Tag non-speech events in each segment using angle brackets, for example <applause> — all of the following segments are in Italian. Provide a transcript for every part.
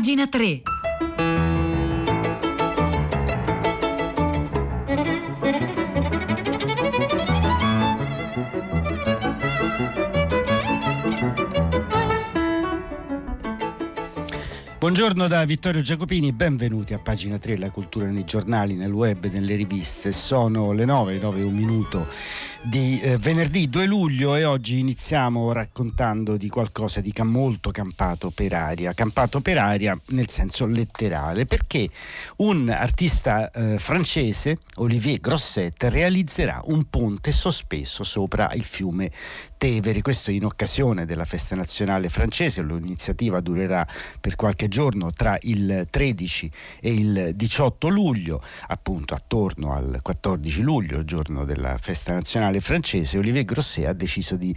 Pagina 3. Buongiorno da Vittorio Giacopini, benvenuti a pagina 3, la cultura nei giornali, nel web e nelle riviste. Sono le 9, 9 un minuto di eh, venerdì 2 luglio e oggi iniziamo raccontando di qualcosa di molto campato per aria, campato per aria nel senso letterale, perché un artista eh, francese, Olivier Grosset, realizzerà un ponte sospeso sopra il fiume Tevere, questo in occasione della festa nazionale francese, l'iniziativa durerà per qualche giorno tra il 13 e il 18 luglio, appunto attorno al 14 luglio, giorno della festa nazionale francese, Olivier Grosset ha deciso di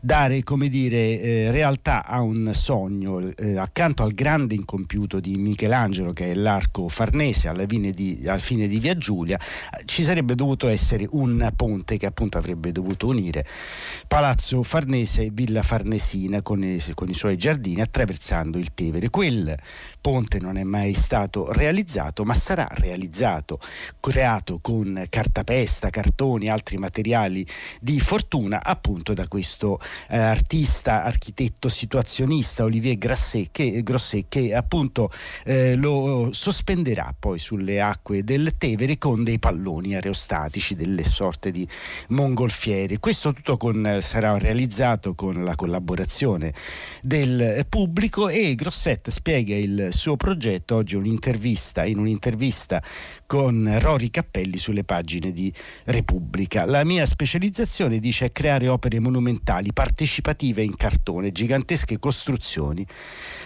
dare, come dire, eh, realtà a un sogno eh, accanto al grande incompiuto di Michelangelo che è l'arco farnese alla fine di, al fine di Via Giulia, ci sarebbe dovuto essere un ponte che appunto avrebbe dovuto unire Palazzo Palazzo Farnese e Villa Farnesina con i, con i suoi giardini attraversando il Tevere. Quel ponte non è mai stato realizzato, ma sarà realizzato, creato con cartapesta, cartoni, altri materiali di fortuna, appunto da questo eh, artista, architetto situazionista Olivier Grasset, che, Grosset, che appunto eh, lo sospenderà poi sulle acque del Tevere con dei palloni aerostatici, delle sorte di mongolfiere. Questo tutto con, sarà realizzato con la collaborazione del pubblico e Grosset spiega il suo progetto oggi un'intervista, in un'intervista con Rory Cappelli sulle pagine di Repubblica. La mia specializzazione dice è creare opere monumentali, partecipative in cartone, gigantesche costruzioni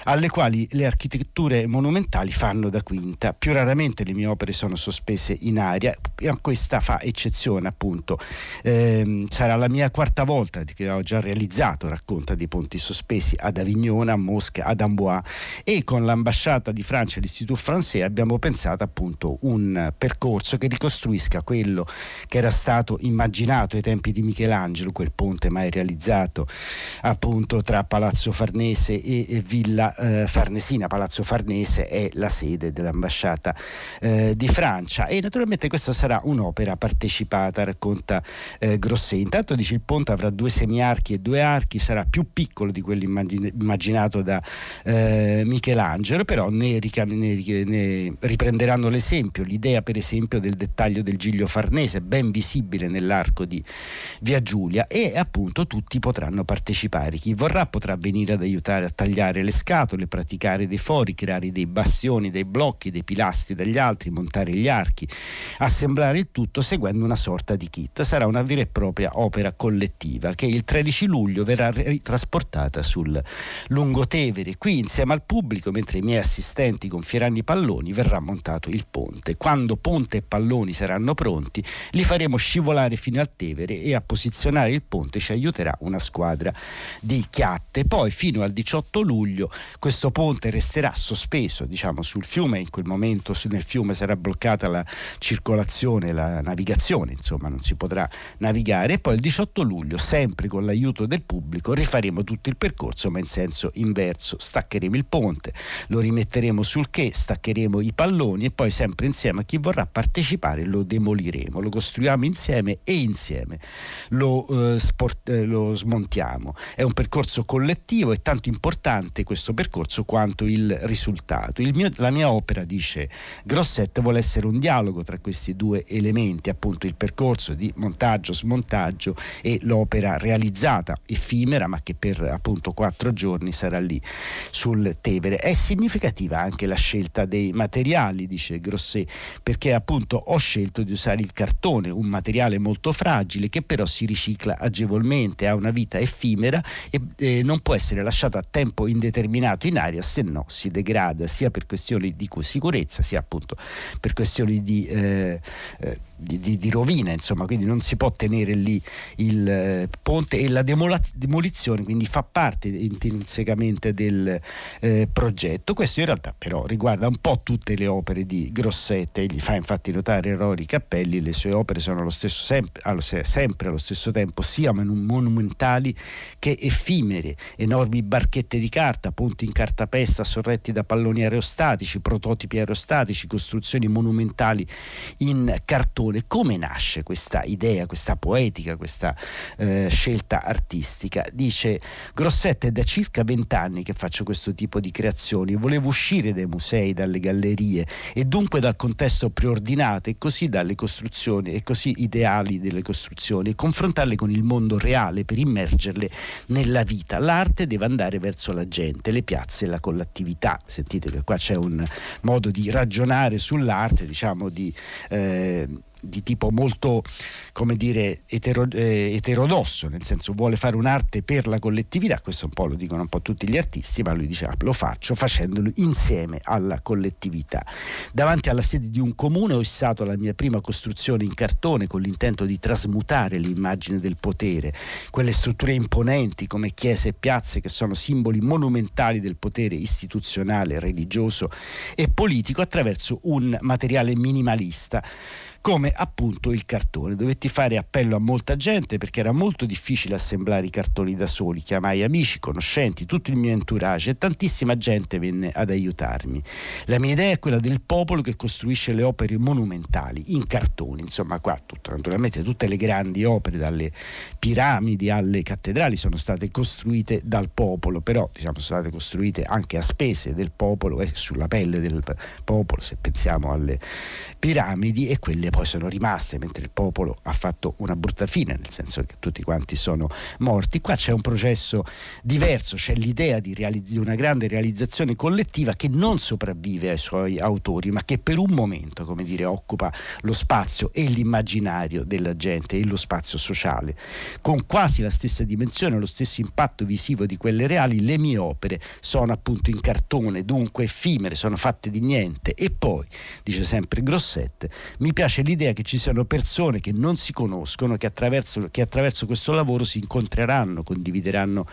alle quali le architetture monumentali fanno da quinta. Più raramente le mie opere sono sospese in aria, questa fa eccezione appunto. Eh, sarà la mia quarta volta che ho già realizzato, racconta dei ponti sospesi ad Avignone, a Mosca, ad Amboise e con l'ambasciata di Francia e l'Istitut Français abbiamo pensato appunto un percorso che ricostruisca quello che era stato immaginato ai tempi di Michelangelo, quel ponte mai realizzato appunto tra Palazzo Farnese e Villa eh, Farnesina. Palazzo Farnese è la sede dell'ambasciata eh, di Francia e naturalmente questa sarà un'opera partecipata, racconta eh, Grosset. Intanto dice il ponte avrà due semiarchi e due archi, sarà più piccolo di quello immagin- immaginato da eh, Michelangelo, però ne, ne, ne riprenderanno l'esempio, l'idea per esempio del dettaglio del giglio farnese, ben visibile nell'arco di Via Giulia e appunto tutti potranno partecipare. Chi vorrà potrà venire ad aiutare a tagliare le scatole, praticare dei fori, creare dei bastioni, dei blocchi, dei pilastri dagli altri, montare gli archi, assemblare il tutto seguendo una sorta di kit. Sarà una vera e propria opera collettiva che il 13 luglio verrà trasportata sul Lungotevere. Qui insieme al pubblico, mentre i miei assistenti gonfieranno i palloni, verrà montato il ponte. Quando ponte e palloni saranno pronti, li faremo scivolare fino al Tevere e a posizionare il ponte ci aiuterà una squadra di chiatte. Poi fino al 18 luglio questo ponte resterà sospeso diciamo, sul fiume, in quel momento nel fiume sarà bloccata la circolazione, la navigazione, insomma non si potrà navigare. E poi il 18 luglio, sempre con l'aiuto del pubblico, rifaremo tutto il percorso ma in senso inverso, staccheremo il ponte, lo rimetteremo sul che, staccheremo i palloni e poi sempre insieme a chi vorrà partecipare lo demoliremo, lo costruiamo insieme e insieme lo, eh, sport, eh, lo smontiamo. È un percorso collettivo, è tanto importante questo percorso quanto il risultato. Il mio, la mia opera, dice Grosset, vuole essere un dialogo tra questi due elementi, appunto il percorso di montaggio, smontaggio e l'opera realizzata, effimera, ma che per appunto quattro giorni sarà lì sul Tevere. È significativa anche la scelta dei materiali, dice Grosset, perché appunto ho scelto di usare il cartone, un materiale molto fragile che però si ricicla agevolmente, ha una vita effimera e eh, non può essere lasciato a tempo indeterminato in aria, se no si degrada sia per questioni di sicurezza sia appunto per questioni di, eh, eh, di, di, di rovina, insomma, quindi non si può tenere lì il eh, ponte e la demola- demolizione quindi fa parte intrinsecamente del eh, progetto. Questo in realtà però riguarda un po' tutte le opere di Grossetti, egli fa infatti notare Rory Cappelli, le sue opere sono allo stesso, sempre, allo, sempre allo stesso tempo sia monumentali che effimere, enormi barchette di carta, ponti in cartapesta sorretti da palloni aerostatici, prototipi aerostatici, costruzioni monumentali in cartone. Come nasce questa idea, questa poetica, questa eh, scelta artistica? Dice Grossetti è da circa vent'anni che faccio questo tipo di creazioni, volevo uscire dai musei, dalle gallerie e dunque dal contesto preordinato e così dalle costruzioni e così ideali delle costruzioni e confrontarle con il mondo reale per immergerle nella vita. L'arte deve andare verso la gente, le piazze la collettività. Sentite che qua c'è un modo di ragionare sull'arte, diciamo di eh, di tipo molto, come dire, etero, eh, eterodosso, nel senso vuole fare un'arte per la collettività, questo un po' lo dicono un po' tutti gli artisti, ma lui dice ah, lo faccio facendolo insieme alla collettività. Davanti alla sede di un comune ho issato la mia prima costruzione in cartone con l'intento di trasmutare l'immagine del potere, quelle strutture imponenti come chiese e piazze che sono simboli monumentali del potere istituzionale, religioso e politico attraverso un materiale minimalista come appunto il cartone. Dovetti fare appello a molta gente perché era molto difficile assemblare i cartoni da soli. Chiamai amici, conoscenti, tutto il mio entourage e tantissima gente venne ad aiutarmi. La mia idea è quella del popolo che costruisce le opere monumentali in cartoni, insomma qua tutto, naturalmente tutte le grandi opere dalle piramidi alle cattedrali sono state costruite dal popolo, però diciamo sono state costruite anche a spese del popolo e sulla pelle del popolo, se pensiamo alle piramidi e quelle poi sono rimaste mentre il popolo ha fatto una brutta fine, nel senso che tutti quanti sono morti. Qua c'è un processo diverso, c'è l'idea di, realizz- di una grande realizzazione collettiva che non sopravvive ai suoi autori, ma che per un momento, come dire, occupa lo spazio e l'immaginario della gente e lo spazio sociale. Con quasi la stessa dimensione, lo stesso impatto visivo di quelle reali, le mie opere sono appunto in cartone, dunque effimere, sono fatte di niente. E poi, dice sempre Grosset, mi piace c'è l'idea che ci siano persone che non si conoscono, che attraverso, che attraverso questo lavoro si incontreranno, condivideranno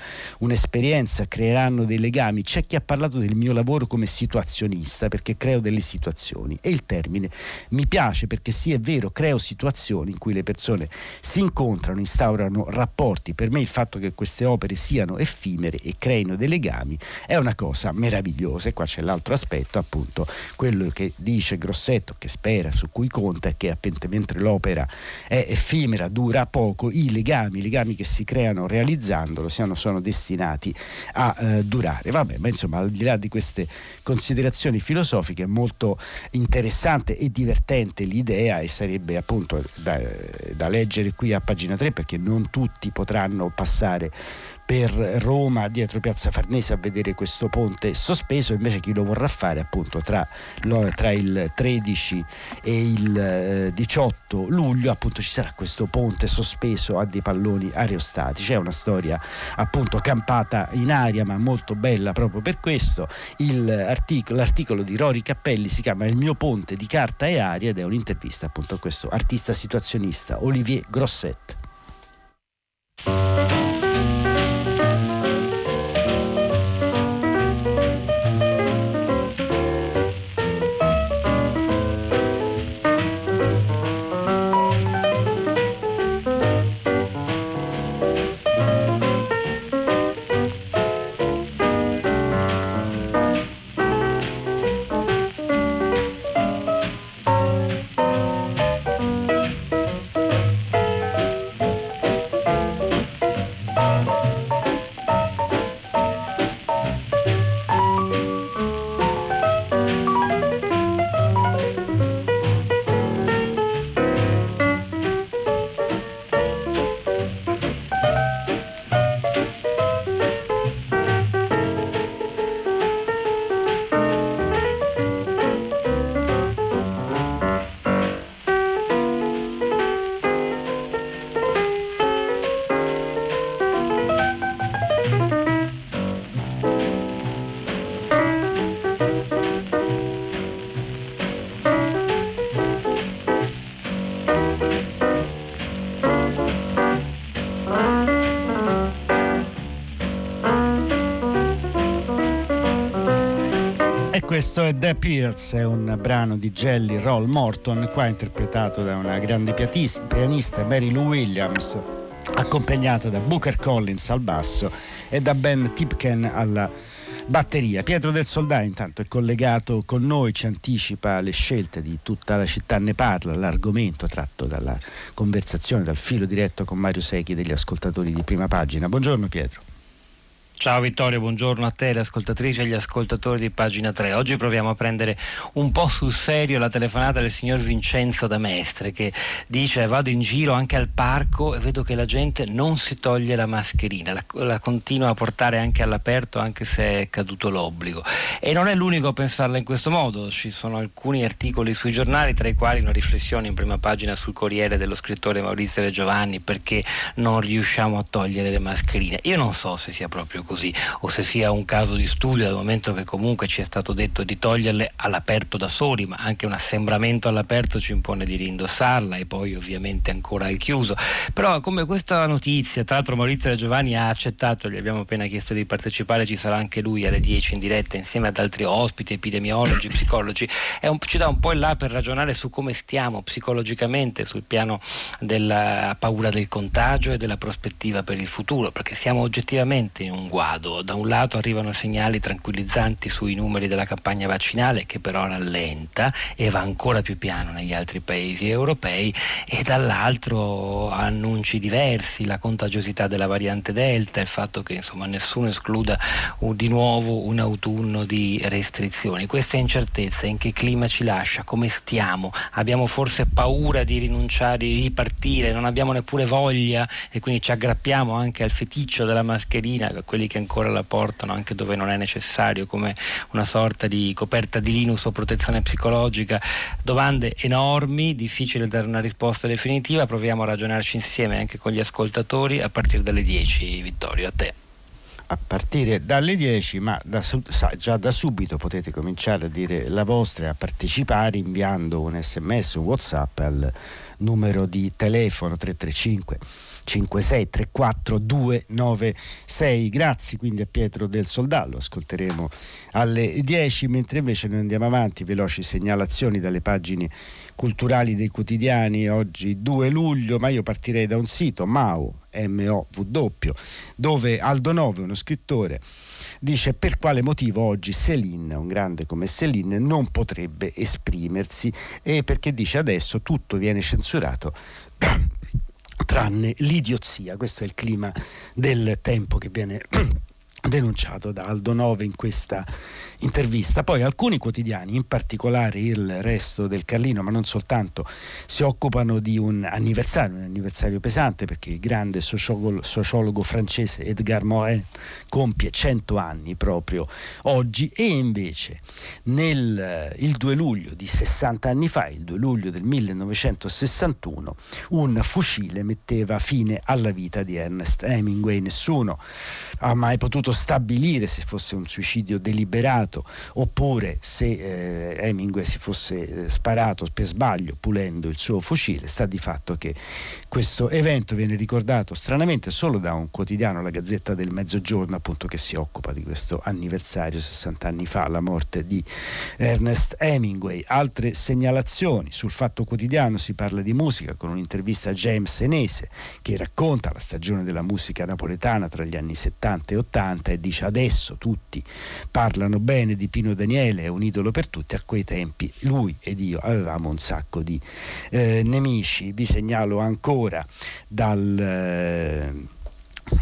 un'esperienza, creeranno dei legami. C'è chi ha parlato del mio lavoro come situazionista perché creo delle situazioni e il termine mi piace perché sì è vero, creo situazioni in cui le persone si incontrano, instaurano rapporti. Per me il fatto che queste opere siano effimere e creino dei legami è una cosa meravigliosa e qua c'è l'altro aspetto appunto quello che dice Grossetto che spera su cui conta che appunto mentre l'opera è effimera, dura poco, i legami, i legami che si creano realizzandolo siano, sono destinati a eh, durare. Vabbè, ma insomma al di là di queste considerazioni filosofiche è molto interessante e divertente l'idea e sarebbe appunto da, da leggere qui a pagina 3 perché non tutti potranno passare per Roma dietro Piazza Farnese a vedere questo ponte sospeso, invece chi lo vorrà fare appunto tra, tra il 13 e il 18 eh, luglio appunto ci sarà questo ponte sospeso a dei palloni aerostatici, è una storia appunto campata in aria ma molto bella proprio per questo, l'articolo, l'articolo di Rory Cappelli si chiama Il mio ponte di carta e aria ed è un'intervista appunto a questo artista situazionista Olivier Grosset. Questo è The Pierce, è un brano di Jelly Roll Morton, qua interpretato da una grande pianista, Mary Lou Williams, accompagnata da Booker Collins al basso e da Ben Tipken alla batteria. Pietro del Soldà intanto è collegato con noi, ci anticipa le scelte di tutta la città, ne parla, l'argomento tratto dalla conversazione, dal filo diretto con Mario Secchi degli ascoltatori di prima pagina. Buongiorno Pietro. Ciao Vittorio, buongiorno a te, le ascoltatrici e gli ascoltatori di pagina 3. Oggi proviamo a prendere un po' sul serio la telefonata del signor Vincenzo da Mestre che dice vado in giro anche al parco e vedo che la gente non si toglie la mascherina, la, la continua a portare anche all'aperto anche se è caduto l'obbligo. E non è l'unico a pensarla in questo modo, ci sono alcuni articoli sui giornali tra i quali una riflessione in prima pagina sul Corriere dello scrittore Maurizio De Giovanni perché non riusciamo a togliere le mascherine. Io non so se sia proprio così o se sia un caso di studio dal momento che comunque ci è stato detto di toglierle all'aperto da soli ma anche un assembramento all'aperto ci impone di rindossarla e poi ovviamente ancora al chiuso. Però come questa notizia tra l'altro Maurizio Giovanni ha accettato gli abbiamo appena chiesto di partecipare ci sarà anche lui alle 10 in diretta insieme ad altri ospiti epidemiologi psicologi un, ci dà un po' in là per ragionare su come stiamo psicologicamente sul piano della paura del contagio e della prospettiva per il futuro perché siamo oggettivamente in un guado. Da un lato arrivano segnali tranquillizzanti sui numeri della campagna vaccinale che però rallenta e va ancora più piano negli altri paesi europei e dall'altro annunci diversi, la contagiosità della variante Delta, il fatto che insomma, nessuno escluda di nuovo un autunno di restrizioni. Questa incertezza in che clima ci lascia, come stiamo, abbiamo forse paura di rinunciare, di ripartire, non abbiamo neppure voglia e quindi ci aggrappiamo anche al feticcio della mascherina, quelli quelli che ancora la portano anche dove non è necessario, come una sorta di coperta di Linux o protezione psicologica. Domande enormi, difficile dare una risposta definitiva, proviamo a ragionarci insieme anche con gli ascoltatori a partire dalle 10. Vittorio, a te a partire dalle 10, ma da, già da subito potete cominciare a dire la vostra e a partecipare inviando un sms, un whatsapp al numero di telefono 335 5634 296. Grazie quindi a Pietro del Soldallo, ascolteremo alle 10, mentre invece noi andiamo avanti, veloci segnalazioni dalle pagine culturali dei quotidiani, oggi 2 luglio, ma io partirei da un sito, MAU, M-O-V-W, dove Aldo Nove, uno scrittore, dice per quale motivo oggi Céline, un grande come Céline, non potrebbe esprimersi e perché dice adesso tutto viene censurato <coughs> tranne l'idiozia. Questo è il clima del tempo che viene denunciato da Aldo Nove in questa intervista. Poi alcuni quotidiani, in particolare il resto del Carlino, ma non soltanto, si occupano di un anniversario, un anniversario pesante perché il grande sociologo, sociologo francese Edgar Morin compie 100 anni proprio oggi e invece nel il 2 luglio di 60 anni fa, il 2 luglio del 1961, un fucile metteva fine alla vita di Ernest Hemingway. Nessuno ha mai potuto stabilire se fosse un suicidio deliberato oppure se eh, Hemingway si fosse eh, sparato per sbaglio pulendo il suo fucile, sta di fatto che questo evento viene ricordato stranamente solo da un quotidiano, la Gazzetta del Mezzogiorno, appunto che si occupa di questo anniversario 60 anni fa, la morte di Ernest Hemingway. Altre segnalazioni sul Fatto Quotidiano si parla di musica con un'intervista a James Enese che racconta la stagione della musica napoletana tra gli anni 70 e 80 e dice adesso tutti parlano bene di Pino Daniele, è un idolo per tutti, a quei tempi lui ed io avevamo un sacco di eh, nemici. Vi segnalo ancora dal... Eh,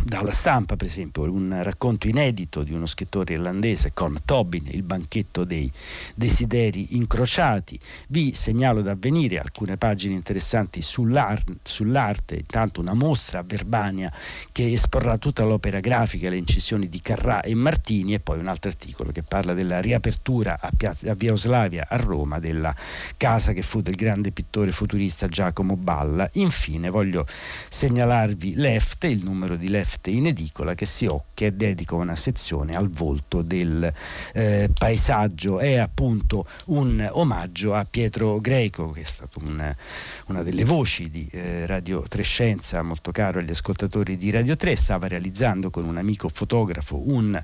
dalla stampa, per esempio, un racconto inedito di uno scrittore irlandese, Colm Tobin, Il banchetto dei desideri incrociati. Vi segnalo da avvenire alcune pagine interessanti sull'arte, sull'arte, intanto una mostra a Verbania che esporrà tutta l'opera grafica, le incisioni di Carrà e Martini e poi un altro articolo che parla della riapertura a, Piazza, a Via Oslavia a Roma della casa che fu del grande pittore futurista Giacomo Balla. Infine voglio segnalarvi Left, il numero di Left in edicola che si occhia e dedica una sezione al volto del eh, paesaggio. È appunto un omaggio a Pietro Greco, che è stato un, una delle voci di eh, Radio Trescenza, molto caro agli ascoltatori di Radio 3. Stava realizzando con un amico fotografo un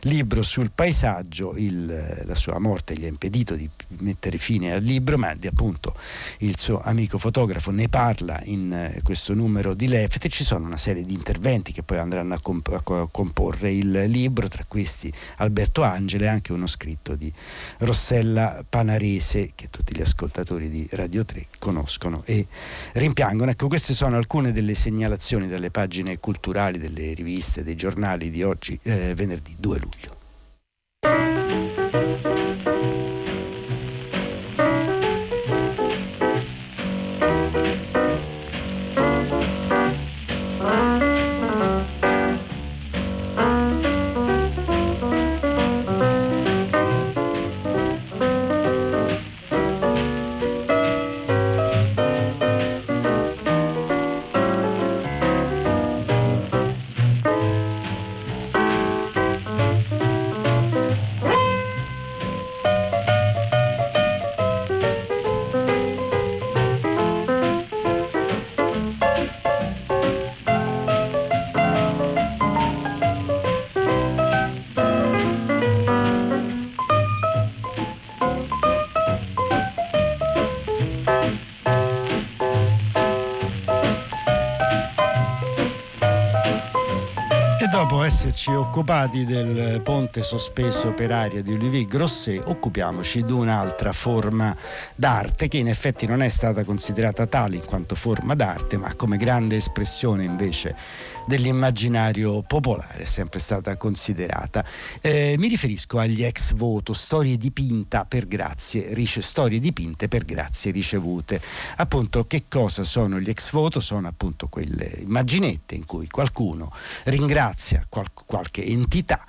libro sul paesaggio. Il, la sua morte gli ha impedito di mettere fine al libro, ma di, appunto il suo amico fotografo ne parla in eh, questo numero di Left ci sono una serie di interventi che poi andranno a, comp- a comporre il libro, tra questi Alberto Angele anche uno scritto di Rossella Panarese che tutti gli ascoltatori di Radio 3 conoscono e rimpiangono. Ecco, queste sono alcune delle segnalazioni dalle pagine culturali delle riviste, dei giornali di oggi, eh, venerdì 2 luglio. Esserci occupati del ponte sospeso per aria di Olivier Grosset, occupiamoci di un'altra forma d'arte che in effetti non è stata considerata tale in quanto forma d'arte, ma come grande espressione invece dell'immaginario popolare è sempre stata considerata. Eh, mi riferisco agli ex voto, storie per grazie, rice, storie dipinte per grazie ricevute. Appunto, che cosa sono gli ex voto? Sono appunto quelle immaginette in cui qualcuno ringrazia qual- qualche entità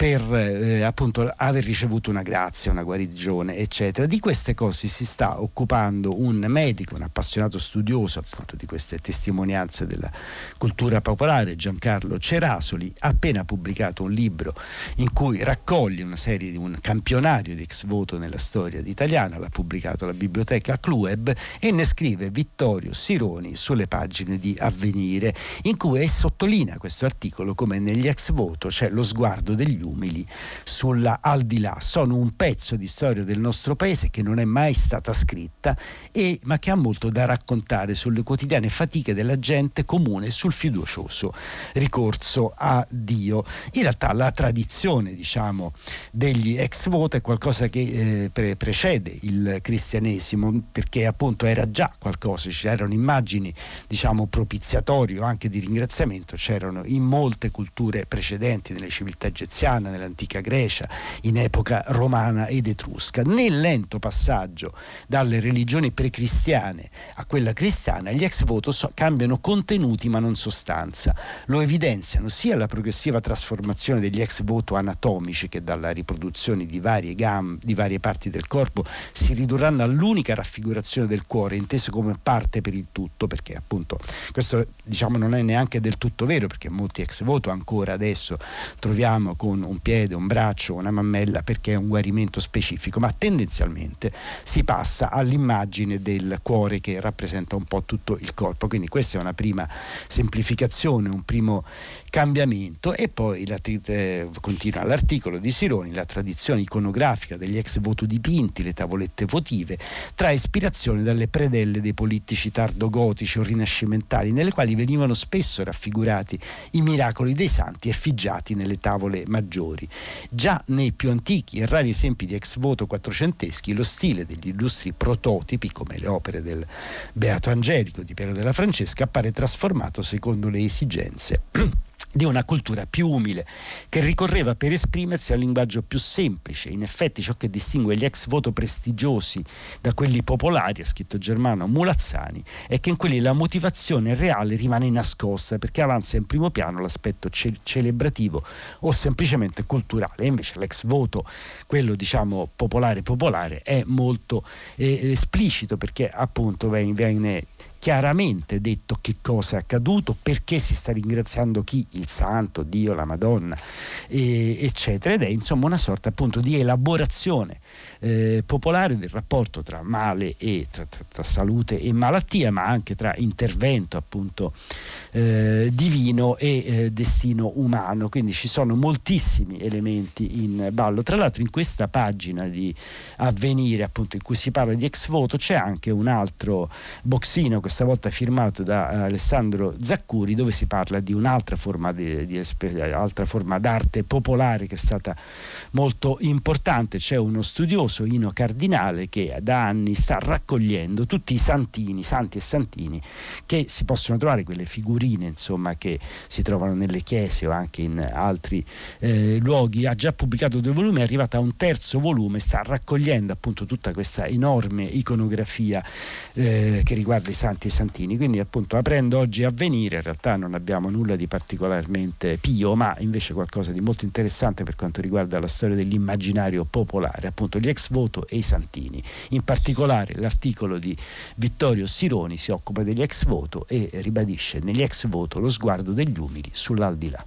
per eh, appunto aver ricevuto una grazia, una guarigione, eccetera. Di queste cose si sta occupando un medico, un appassionato studioso appunto di queste testimonianze della cultura popolare, Giancarlo Cerasoli, ha appena pubblicato un libro in cui raccoglie una serie di un campionario di ex voto nella storia italiana, l'ha pubblicato la biblioteca Clueb e ne scrive Vittorio Sironi sulle pagine di Avvenire, in cui sottolinea questo articolo come negli ex voto c'è lo sguardo degli umili sulla al di là. Sono un pezzo di storia del nostro paese che non è mai stata scritta, e, ma che ha molto da raccontare sulle quotidiane fatiche della gente comune sul fiducioso ricorso a Dio. In realtà la tradizione diciamo, degli ex voto è qualcosa che eh, pre- precede il cristianesimo perché appunto era già qualcosa, c'erano immagini diciamo propiziatorio anche di ringraziamento, c'erano in molte culture precedenti nelle civiltà egiziane antica, nell'antica Grecia, in epoca romana ed etrusca. Nel lento passaggio dalle religioni precristiane a quella cristiana, gli ex voto cambiano contenuti ma non sostanza. Lo evidenziano sia la progressiva trasformazione degli ex voto anatomici che dalla riproduzione di varie, gam- di varie parti del corpo si ridurranno all'unica raffigurazione del cuore, inteso come parte per il tutto, perché appunto questo diciamo non è neanche del tutto vero, perché molti ex voto ancora adesso troviamo con un piede, un braccio, una mammella perché è un guarimento specifico, ma tendenzialmente si passa all'immagine del cuore che rappresenta un po' tutto il corpo. Quindi questa è una prima semplificazione, un primo cambiamento e poi la, eh, continua l'articolo di Sironi, la tradizione iconografica degli ex voto dipinti, le tavolette votive, trae ispirazione dalle predelle dei politici tardogotici o rinascimentali, nelle quali venivano spesso raffigurati i miracoli dei santi effigiati nelle tavole maggiori. Già nei più antichi e rari esempi di ex voto quattrocenteschi, lo stile degli illustri prototipi, come le opere del Beato Angelico di Piero della Francesca, appare trasformato secondo le esigenze <clears throat> di una cultura più umile che ricorreva per esprimersi al linguaggio più semplice. In effetti ciò che distingue gli ex voto prestigiosi da quelli popolari, ha scritto Germano Mulazzani, è che in quelli la motivazione reale rimane nascosta perché avanza in primo piano l'aspetto ce- celebrativo o semplicemente culturale. Invece l'ex voto, quello diciamo popolare popolare, è molto eh, esplicito perché appunto viene chiaramente detto che cosa è accaduto, perché si sta ringraziando chi, il santo, Dio, la Madonna, e, eccetera, ed è insomma una sorta appunto di elaborazione eh, popolare del rapporto tra male e tra, tra, tra, salute e malattia, ma anche tra intervento appunto eh, divino e eh, destino umano. Quindi ci sono moltissimi elementi in ballo. Tra l'altro in questa pagina di Avvenire, appunto, in cui si parla di ex voto, c'è anche un altro boxino, questa volta firmato da Alessandro Zaccuri, dove si parla di un'altra forma, di, di, forma d'arte popolare che è stata molto importante. C'è uno studioso, Ino Cardinale, che da anni sta raccogliendo tutti i santini, santi e santini, che si possono trovare, quelle figurine insomma, che si trovano nelle chiese o anche in altri eh, luoghi. Ha già pubblicato due volumi, è arrivata a un terzo volume, sta raccogliendo appunto tutta questa enorme iconografia eh, che riguarda i santi e i santini. Quindi appunto aprendo oggi a venire, in realtà non abbiamo nulla di particolarmente pio, ma invece qualcosa di molto interessante per quanto riguarda la storia dell'immaginario popolare, appunto gli ex voto e i santini. In particolare l'articolo di Vittorio Sironi si occupa degli ex voto e ribadisce negli ex voto lo sguardo degli umili sull'aldilà.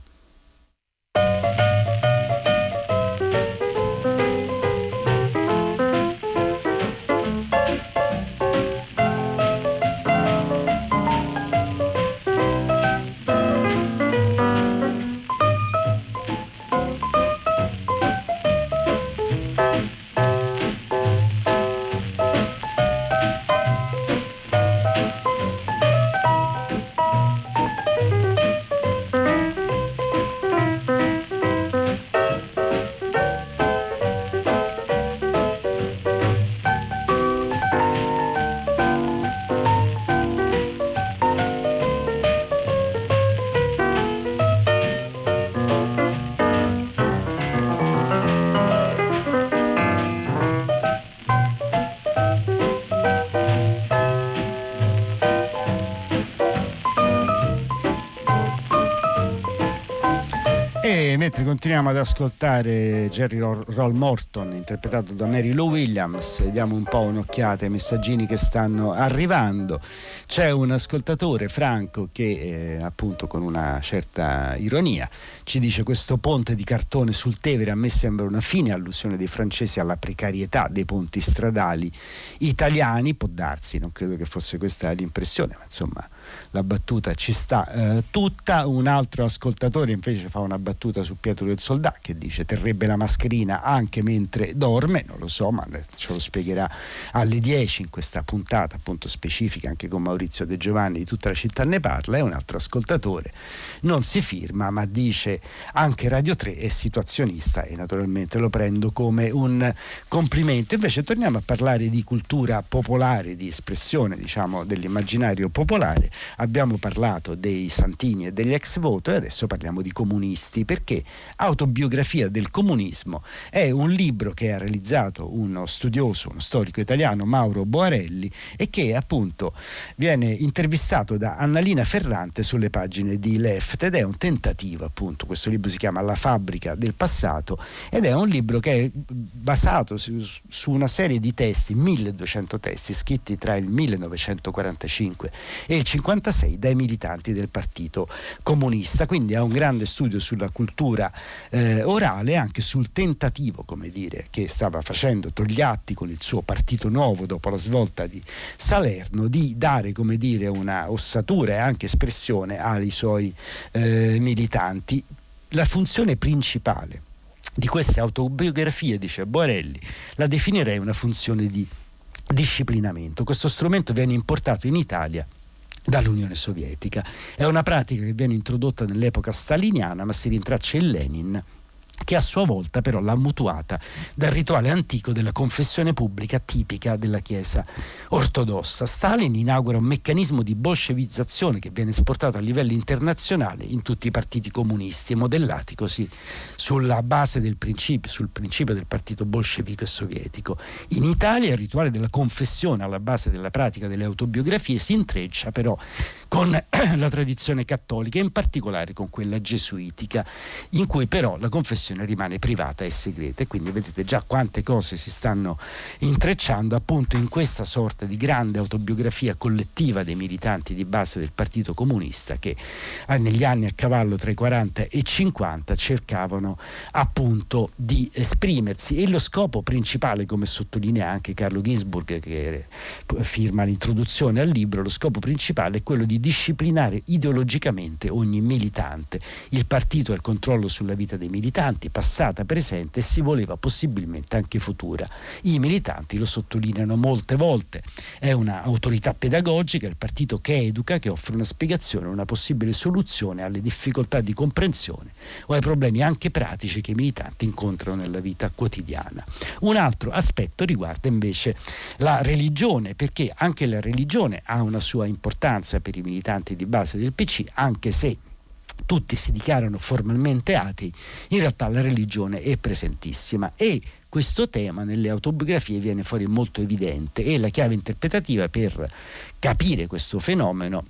Mentre continuiamo ad ascoltare Jerry Roll Morton interpretato da Mary Lou Williams, diamo un po' un'occhiata ai messaggini che stanno arrivando. C'è un ascoltatore, Franco, che eh, appunto con una certa ironia ci dice questo ponte di cartone sul Tevere a me sembra una fine allusione dei francesi alla precarietà dei ponti stradali italiani, può darsi, non credo che fosse questa l'impressione, ma insomma la battuta ci sta eh, tutta. Un altro ascoltatore invece fa una battuta su Pietro del Soldà che dice terrebbe la mascherina anche mentre dorme, non lo so, ma ce lo spiegherà alle 10 in questa puntata appunto specifica anche con Maurizio De Giovanni di tutta la città ne parla. E un altro ascoltatore non si firma ma dice anche Radio 3 è situazionista e naturalmente lo prendo come un complimento. Invece torniamo a parlare di cultura popolare, di espressione diciamo dell'immaginario popolare. Abbiamo parlato dei santini e degli ex voto e adesso parliamo di comunisti perché Autobiografia del comunismo è un libro che ha realizzato uno studioso, uno storico italiano, Mauro Boarelli e che appunto viene intervistato da Annalina Ferrante sulle pagine di Left ed è un tentativo appunto questo libro si chiama La fabbrica del passato ed è un libro che è basato su, su una serie di testi, 1200 testi scritti tra il 1945 e il 56 dai militanti del Partito Comunista, quindi ha un grande studio sulla cultura eh, orale anche sul tentativo, come dire, che stava facendo Togliatti con il suo Partito Nuovo dopo la svolta di Salerno di dare, come dire, una ossatura e anche espressione ai suoi eh, militanti la funzione principale di queste autobiografie, dice Borelli, la definirei una funzione di disciplinamento. Questo strumento viene importato in Italia dall'Unione Sovietica. È una pratica che viene introdotta nell'epoca staliniana, ma si rintraccia in Lenin che a sua volta però l'ha mutuata dal rituale antico della confessione pubblica tipica della Chiesa ortodossa. Stalin inaugura un meccanismo di bolscevizzazione che viene esportato a livello internazionale in tutti i partiti comunisti, modellati così sulla base del principio, sul principio del partito bolscevico e sovietico. In Italia il rituale della confessione alla base della pratica delle autobiografie si intreccia però con <clears throat> la tradizione cattolica, in particolare con quella gesuitica, in cui però la confessione rimane privata e segreta. E quindi vedete già quante cose si stanno intrecciando appunto in questa sorta di grande autobiografia collettiva dei militanti di base del Partito Comunista che eh, negli anni a cavallo tra i 40 e i 50 cercavano appunto di esprimersi e lo scopo principale, come sottolinea anche Carlo Gisburg che firma l'introduzione al libro, lo scopo principale è quello di disciplinare ideologicamente ogni militante. Il partito ha il controllo sulla vita dei militanti, passata, presente e si voleva possibilmente anche futura. I militanti lo sottolineano molte volte, è un'autorità pedagogica, il partito che educa, che offre una spiegazione, una possibile soluzione alle difficoltà di comprensione o ai problemi anche pratici che i militanti incontrano nella vita quotidiana. Un altro aspetto riguarda invece la religione, perché anche la religione ha una sua importanza per i militanti di base del PC, anche se tutti si dichiarano formalmente atei, in realtà la religione è presentissima. E questo tema nelle autobiografie viene fuori molto evidente e la chiave interpretativa per capire questo fenomeno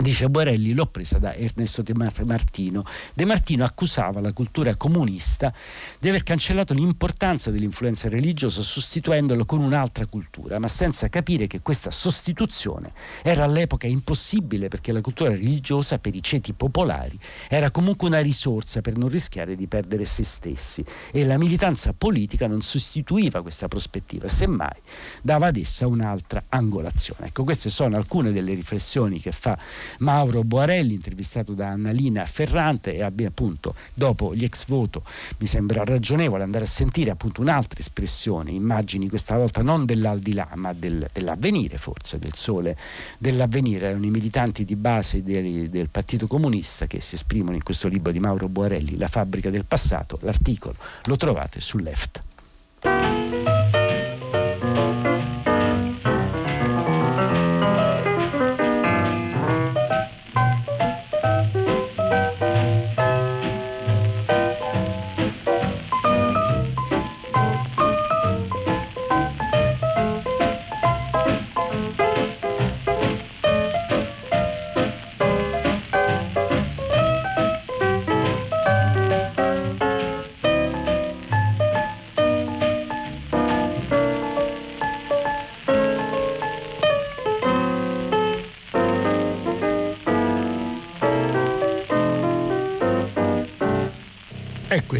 Dice Borelli, l'ho presa da Ernesto De Martino. De Martino accusava la cultura comunista di aver cancellato l'importanza dell'influenza religiosa sostituendolo con un'altra cultura, ma senza capire che questa sostituzione era all'epoca impossibile perché la cultura religiosa per i ceti popolari era comunque una risorsa per non rischiare di perdere se stessi e la militanza politica non sostituiva questa prospettiva, semmai dava ad essa un'altra angolazione. Ecco, queste sono alcune delle riflessioni che fa Mauro Boarelli, intervistato da Annalina Ferrante e abbia appunto dopo gli ex voto mi sembra ragionevole andare a sentire appunto un'altra espressione, immagini questa volta non dell'aldilà ma del, dell'avvenire forse, del sole dell'avvenire, erano i militanti di base del, del Partito Comunista che si esprimono in questo libro di Mauro Boarelli, La fabbrica del passato, l'articolo lo trovate su Left.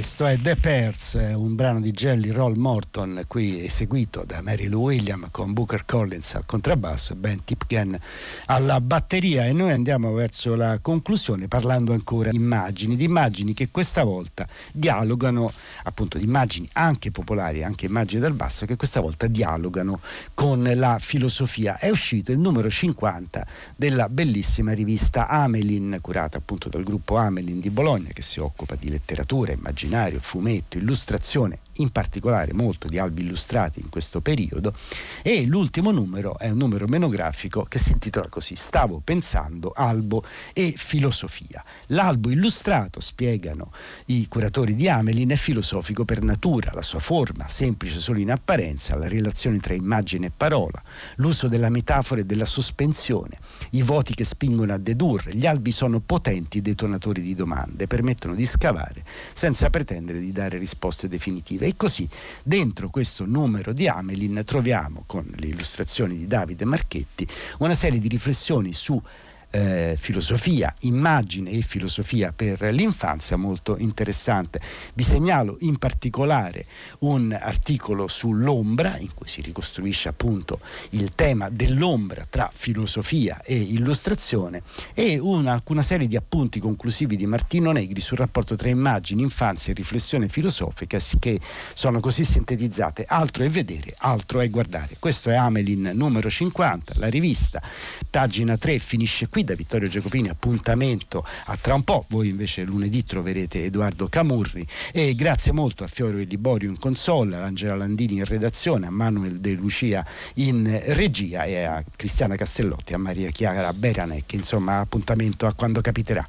Questo è The Pairs, un brano di Jelly Roll Morton, qui eseguito da Mary Lou Williams con Booker Collins al contrabbasso e Ben Tipken alla batteria e noi andiamo verso la conclusione parlando ancora di immagini, di immagini che questa volta dialogano, appunto di immagini anche popolari, anche immagini dal basso, che questa volta dialogano con la filosofia. È uscito il numero 50 della bellissima rivista Amelin, curata appunto dal gruppo Amelin di Bologna che si occupa di letteratura, immaginaria immaginario, fumetto, illustrazione, in particolare molto di albi illustrati in questo periodo e l'ultimo numero è un numero menografico che si intitola così Stavo pensando albo e filosofia. L'albo illustrato, spiegano i curatori di Amelin, è filosofico per natura, la sua forma, semplice solo in apparenza, la relazione tra immagine e parola, l'uso della metafora e della sospensione, i voti che spingono a dedurre, gli albi sono potenti detonatori di domande, permettono di scavare senza pretendere di dare risposte definitive. E così dentro questo numero di Amelin troviamo con le illustrazioni di Davide Marchetti una serie di riflessioni su eh, filosofia, immagine e filosofia per l'infanzia molto interessante. Vi segnalo in particolare un articolo sull'ombra in cui si ricostruisce appunto il tema dell'ombra tra filosofia e illustrazione e una, una serie di appunti conclusivi di Martino Negri sul rapporto tra immagini, infanzia e riflessione filosofica che sono così sintetizzate. Altro è vedere, altro è guardare. Questo è Amelin numero 50, la rivista, pagina 3 finisce qui qui da Vittorio Giacopini appuntamento a tra un po', voi invece lunedì troverete Edoardo Camurri. E grazie molto a Fiorio Liborio in console, a Angela Landini in redazione, a Manuel De Lucia in regia e a Cristiana Castellotti, a Maria Chiara Beranec, insomma appuntamento a quando capiterà.